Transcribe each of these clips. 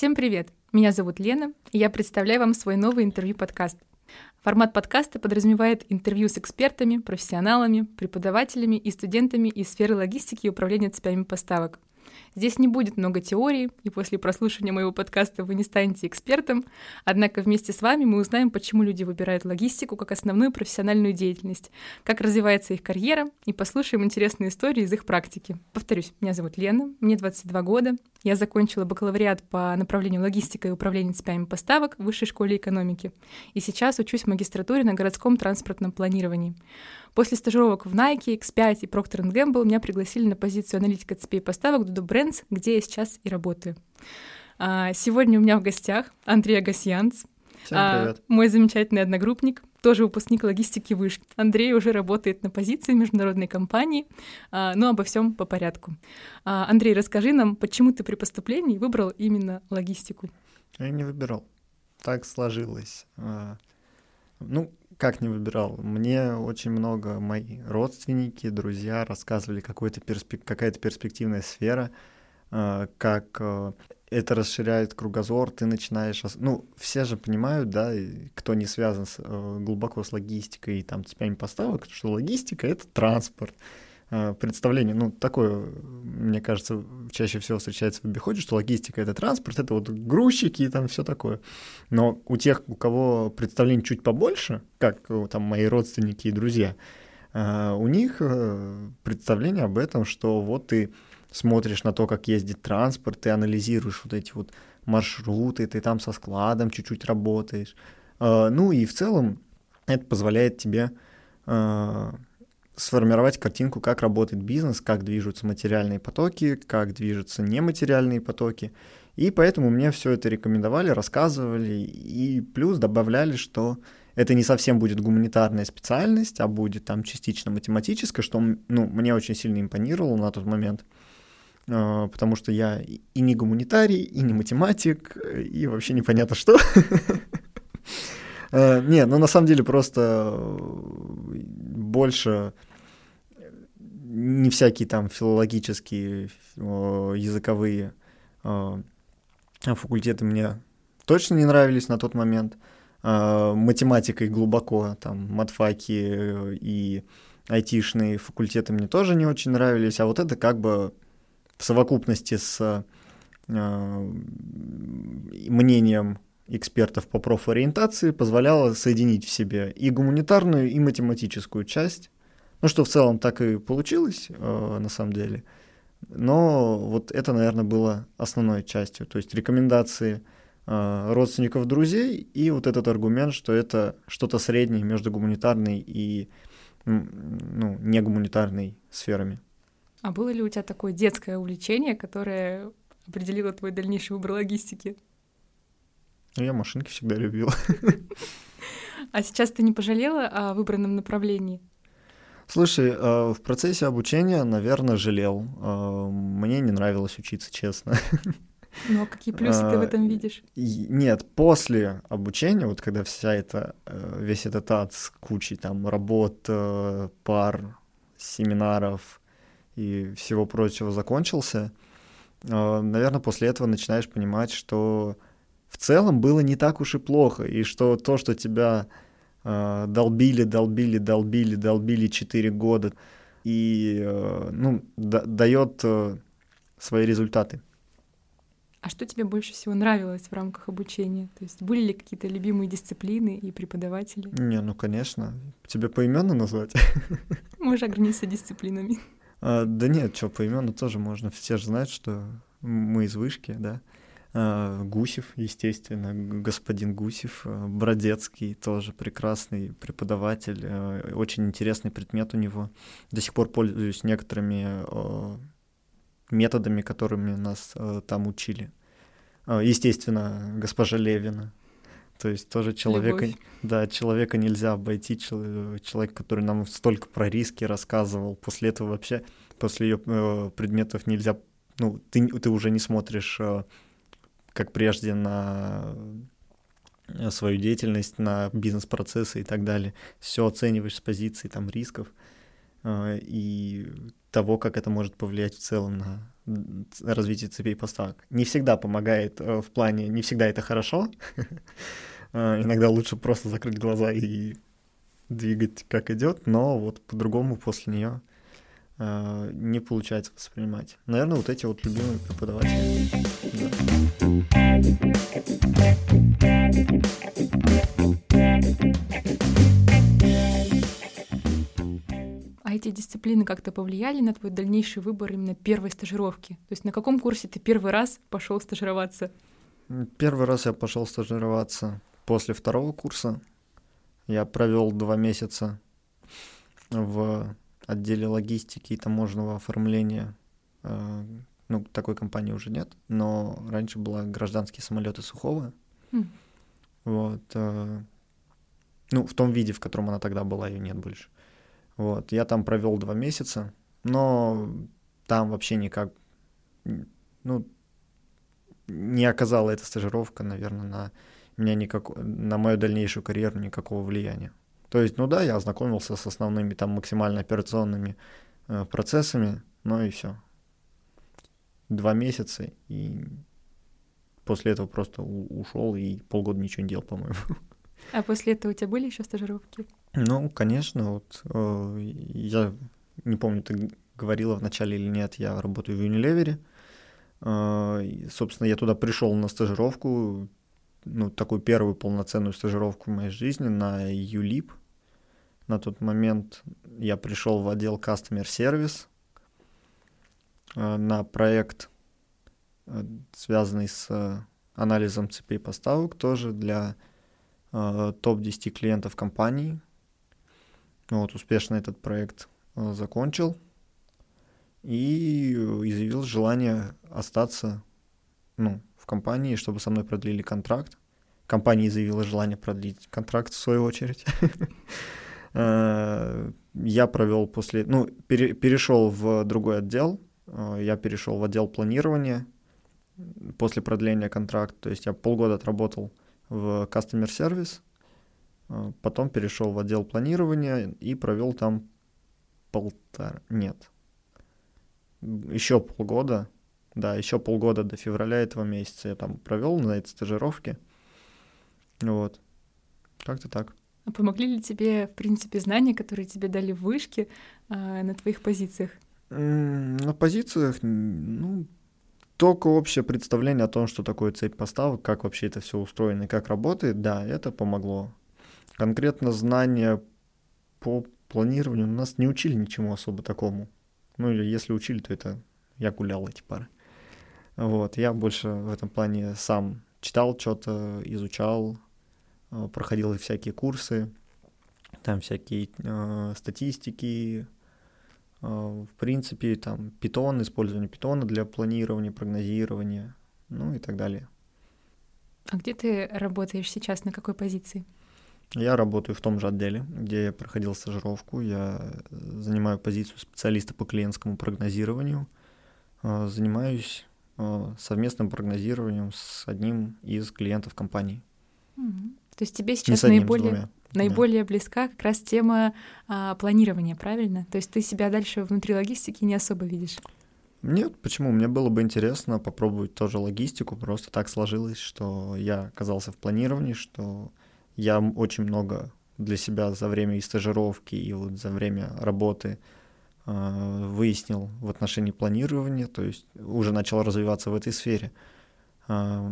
Всем привет! Меня зовут Лена, и я представляю вам свой новый интервью-подкаст. Формат подкаста подразумевает интервью с экспертами, профессионалами, преподавателями и студентами из сферы логистики и управления цепями поставок. Здесь не будет много теории, и после прослушивания моего подкаста вы не станете экспертом, однако вместе с вами мы узнаем, почему люди выбирают логистику как основную профессиональную деятельность, как развивается их карьера, и послушаем интересные истории из их практики. Повторюсь, меня зовут Лена, мне 22 года, я закончила бакалавриат по направлению логистика и управление цепями поставок в Высшей школе экономики, и сейчас учусь в магистратуре на городском транспортном планировании. После стажировок в Nike, X5 и Procter Gamble меня пригласили на позицию аналитика цепей поставок Dodo Brands, где я сейчас и работаю. А, сегодня у меня в гостях Андрей Агасьянц, Всем а, привет. мой замечательный одногруппник, тоже выпускник логистики вышки. Андрей уже работает на позиции международной компании, а, но обо всем по порядку. Андрей, расскажи нам, почему ты при поступлении выбрал именно логистику? Я не выбирал. Так сложилось. Ну, как не выбирал? Мне очень много мои родственники, друзья рассказывали перспек... какая-то перспективная сфера, э, как это расширяет кругозор, ты начинаешь... Ну, все же понимают, да, кто не связан с, э, глубоко с логистикой и там цепями поставок, что логистика — это транспорт. Э, представление, ну, такое, мне кажется, чаще всего встречается в обиходе, что логистика — это транспорт, это вот грузчики и там все такое. Но у тех, у кого представление чуть побольше, как э, там мои родственники и друзья, у них представление об этом, что вот ты смотришь на то, как ездит транспорт, ты анализируешь вот эти вот маршруты, ты там со складом чуть-чуть работаешь. Ну и в целом это позволяет тебе сформировать картинку, как работает бизнес, как движутся материальные потоки, как движутся нематериальные потоки. И поэтому мне все это рекомендовали, рассказывали, и плюс добавляли, что это не совсем будет гуманитарная специальность, а будет там частично математическая, что ну, мне очень сильно импонировало на тот момент, а, потому что я и не гуманитарий, и не математик, и вообще непонятно что. Э, не, ну на самом деле просто больше не всякие там филологические, языковые факультеты мне точно не нравились на тот момент. Математикой глубоко, там, матфаки и айтишные факультеты мне тоже не очень нравились, а вот это как бы в совокупности с мнением экспертов по профориентации позволяло соединить в себе и гуманитарную, и математическую часть ну, что в целом так и получилось, э, на самом деле. Но вот это, наверное, было основной частью. То есть рекомендации э, родственников, друзей и вот этот аргумент, что это что-то среднее между гуманитарной и ну, негуманитарной сферами. А было ли у тебя такое детское увлечение, которое определило твой дальнейший выбор логистики? Ну, я машинки всегда любил. А сейчас ты не пожалела о выбранном направлении? Слушай, э, в процессе обучения, наверное, жалел. Э, мне не нравилось учиться, честно. Ну а какие плюсы ты в этом видишь? Нет, после обучения, вот когда вся эта, э, весь этот ад с кучей там работ, пар, семинаров и всего прочего закончился, наверное, после этого начинаешь понимать, что в целом было не так уж и плохо, и что то, что тебя Э, долбили, долбили, долбили, долбили 4 года и э, ну, дает э, свои результаты. А что тебе больше всего нравилось в рамках обучения? То есть были ли какие-то любимые дисциплины и преподаватели? Не, ну конечно. Тебе поименно назвать? Можешь ограничиться дисциплинами. А, да нет, что, поименно тоже можно. Все же знают, что мы из вышки, да. А, Гусев, естественно, господин Гусев, а, Бродецкий тоже прекрасный преподаватель, очень интересный предмет у него. До сих пор пользуюсь некоторыми методами, которыми нас там учили. Естественно, госпожа Левина, то есть тоже человека, Любовь. да, человека нельзя обойти, человек, который нам столько про риски рассказывал. После этого вообще, после ее э, предметов нельзя, ну, ты, ты уже не смотришь как прежде, на э, свою деятельность, на бизнес-процессы и так далее. Все оцениваешь с позиции там рисков э, и того, как это может повлиять в целом на развития цепей поставок. Не всегда помогает э, в плане, не всегда это хорошо. Э, иногда лучше просто закрыть глаза и двигать как идет, но вот по-другому после нее э, не получается воспринимать. Наверное, вот эти вот любимые преподаватели. А эти дисциплины как-то повлияли на твой дальнейший выбор именно первой стажировки? То есть на каком курсе ты первый раз пошел стажироваться? Первый раз я пошел стажироваться после второго курса. Я провел два месяца в отделе логистики и таможенного оформления. Э, ну, такой компании уже нет, но раньше была гражданские самолеты Сухого. Mm. Вот. Э, ну, в том виде, в котором она тогда была, ее нет больше. Вот. Я там провел два месяца, но там вообще никак, ну, не оказала эта стажировка, наверное, на меня никак, на мою дальнейшую карьеру никакого влияния. То есть, ну да, я ознакомился с основными там максимально операционными э, процессами, но и все. Два месяца, и после этого просто ушел и полгода ничего не делал, по-моему. А после этого у тебя были еще стажировки? Ну, конечно, вот э, я не помню, ты говорила вначале или нет, я работаю в Unilever. Э, собственно, я туда пришел на стажировку, ну, такую первую полноценную стажировку в моей жизни на ULIP. На тот момент я пришел в отдел Customer Service э, на проект, э, связанный с э, анализом цепей поставок, тоже для топ-10 клиентов компании. Вот, успешно этот проект закончил и изъявил желание остаться ну, компании, чтобы со мной продлили контракт. Компания заявила желание продлить контракт в свою очередь. Э, я провел после, ну, перешел в другой отдел, э, я перешел в отдел планирования после продления контракта, то есть я полгода отработал в Customer Service, э, потом перешел в отдел планирования и провел там полтора, нет, еще полгода да, еще полгода до февраля этого месяца я там провел на этой стажировке. Вот. Как-то так. А помогли ли тебе, в принципе, знания, которые тебе дали в вышке а, на твоих позициях? На позициях, ну, только общее представление о том, что такое цепь поставок, как вообще это все устроено и как работает, да, это помогло. Конкретно знания по планированию нас не учили ничему особо такому. Ну или если учили, то это я гулял эти пары. Вот, я больше в этом плане сам читал что-то, изучал, э, проходил всякие курсы, там всякие э, статистики, э, в принципе, там питон, использование питона для планирования, прогнозирования, ну и так далее. А где ты работаешь сейчас, на какой позиции? Я работаю в том же отделе, где я проходил стажировку. Я занимаю позицию специалиста по клиентскому прогнозированию. Э, занимаюсь совместным прогнозированием с одним из клиентов компании. Mm-hmm. То есть тебе сейчас одним, наиболее, наиболее да. близка как раз тема а, планирования, правильно? То есть ты себя дальше внутри логистики не особо видишь? Нет, почему? Мне было бы интересно попробовать тоже логистику. Просто так сложилось, что я оказался в планировании, что я очень много для себя за время и стажировки, и вот за время работы Э, выяснил в отношении планирования, то есть уже начал развиваться в этой сфере. Э,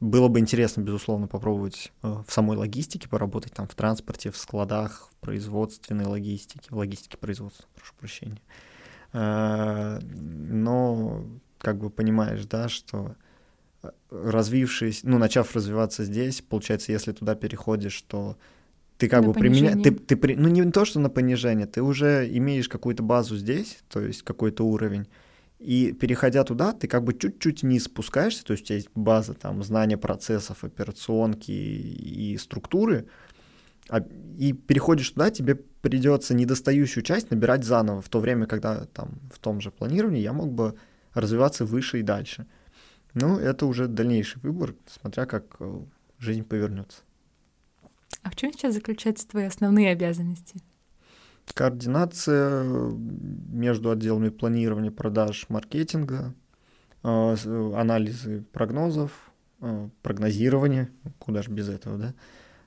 было бы интересно, безусловно, попробовать э, в самой логистике поработать, там, в транспорте, в складах, в производственной логистике, в логистике производства, прошу прощения. Но, как бы понимаешь, да, что развившись, ну, начав развиваться здесь, получается, если туда переходишь, то ты как на бы применяешь, ты, ты при... ну не то, что на понижение, ты уже имеешь какую-то базу здесь, то есть какой-то уровень, и переходя туда, ты как бы чуть-чуть вниз спускаешься, то есть у тебя есть база, там, знания процессов, операционки и, и структуры, а, и переходишь туда, тебе придется недостающую часть набирать заново, в то время, когда там в том же планировании я мог бы развиваться выше и дальше. Ну, это уже дальнейший выбор, смотря как э, жизнь повернется. А в чем сейчас заключаются твои основные обязанности? Координация между отделами планирования, продаж, маркетинга, анализы прогнозов, прогнозирование, куда же без этого,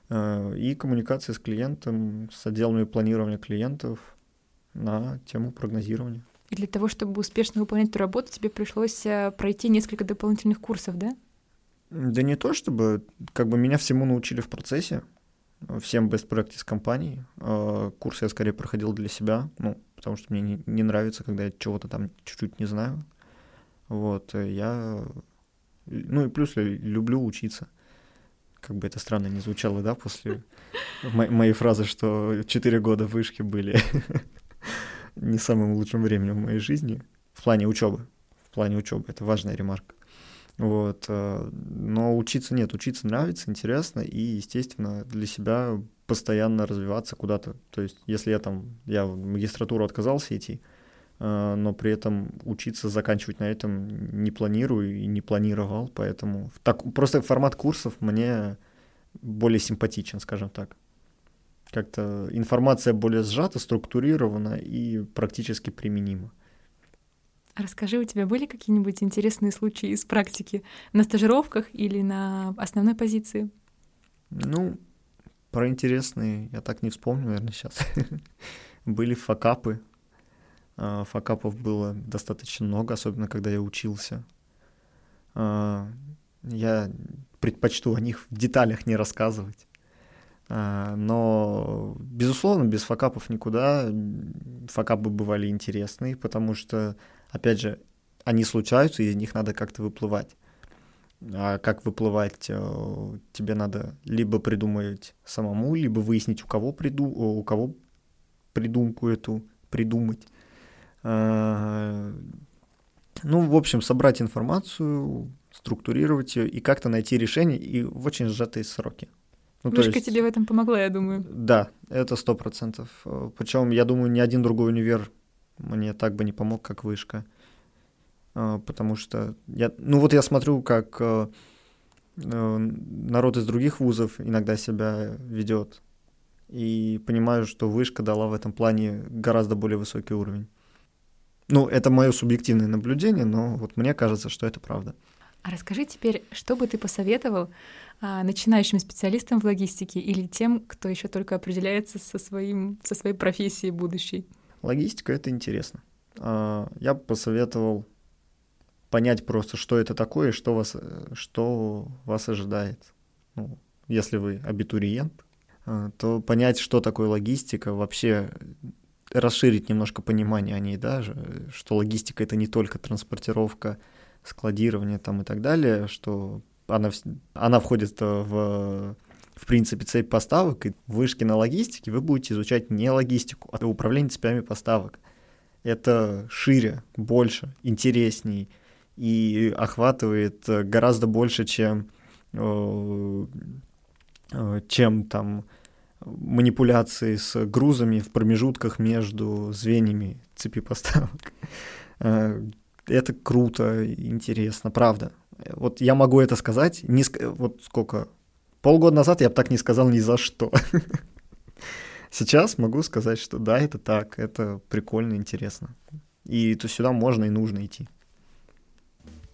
да, и коммуникация с клиентом, с отделами планирования клиентов на тему прогнозирования. И для того, чтобы успешно выполнять эту работу, тебе пришлось э, пройти несколько дополнительных курсов, да? Да не то чтобы, как бы меня всему научили в процессе, всем best practice компаний. Э, курс я скорее проходил для себя, ну, потому что мне не, не нравится, когда я чего-то там чуть-чуть не знаю. Вот, э, я... Ну и плюс я люблю учиться. Как бы это странно не звучало, да, после моей фразы, что четыре года вышки были не самым лучшим временем в моей жизни в плане учебы. В плане учебы. Это важная ремарка. Вот. Э, но учиться нет, учиться нравится, интересно, и, естественно, для себя постоянно развиваться куда-то. То есть, если я там, я в магистратуру отказался идти, э, но при этом учиться, заканчивать на этом не планирую и не планировал, поэтому так, просто формат курсов мне более симпатичен, скажем так. Как-то информация более сжата, структурирована и практически применима. Расскажи, у тебя были какие-нибудь интересные случаи из практики на стажировках или на основной позиции? Ну, про интересные я так не вспомню, наверное, сейчас. Были факапы. А, факапов было достаточно много, особенно когда я учился. А, я предпочту о них в деталях не рассказывать. А, но, безусловно, без факапов никуда. Факапы бывали интересные, потому что опять же, они случаются, и из них надо как-то выплывать. А как выплывать, э, тебе надо либо придумать самому, либо выяснить, у кого, приду, у кого придумку эту придумать. А, ну, в общем, собрать информацию, структурировать ее и как-то найти решение и в очень сжатые сроки. Ну, Вышка есть, тебе в этом помогла, я думаю. Да, это сто процентов. Причем, я думаю, ни один другой универ мне так бы не помог, как вышка. А, потому что я, ну вот я смотрю, как э, э, народ из других вузов иногда себя ведет, и понимаю, что вышка дала в этом плане гораздо более высокий уровень. Ну, это мое субъективное наблюдение, но вот мне кажется, что это правда. А расскажи теперь, что бы ты посоветовал а, начинающим специалистам в логистике или тем, кто еще только определяется со, своим, со своей профессией будущей? Логистика — это интересно. А, я посоветовал понять просто, что это такое, что вас, что вас ожидает. Ну, если вы абитуриент, а, то понять, что такое логистика, вообще расширить немножко понимание о ней, да, что логистика — это не только транспортировка, складирование там и так далее, что она, она входит в в принципе, цепь поставок, и в вышке на логистике вы будете изучать не логистику, а управление цепями поставок. Это шире, больше, интересней и охватывает гораздо больше, чем, э, э, чем там манипуляции с грузами в промежутках между звеньями цепи поставок. Э, это круто, интересно, правда. Вот я могу это сказать, не, вот сколько, Полгода назад я бы так не сказал ни за что. Сейчас могу сказать, что да, это так, это прикольно, интересно. И то сюда можно и нужно идти.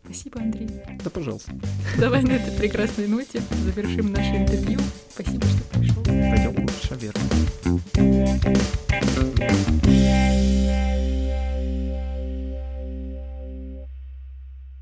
Спасибо, Андрей. Да, пожалуйста. Давай на этой прекрасной ноте завершим наше интервью. Спасибо, что пришел. Пойдем лучше, верно.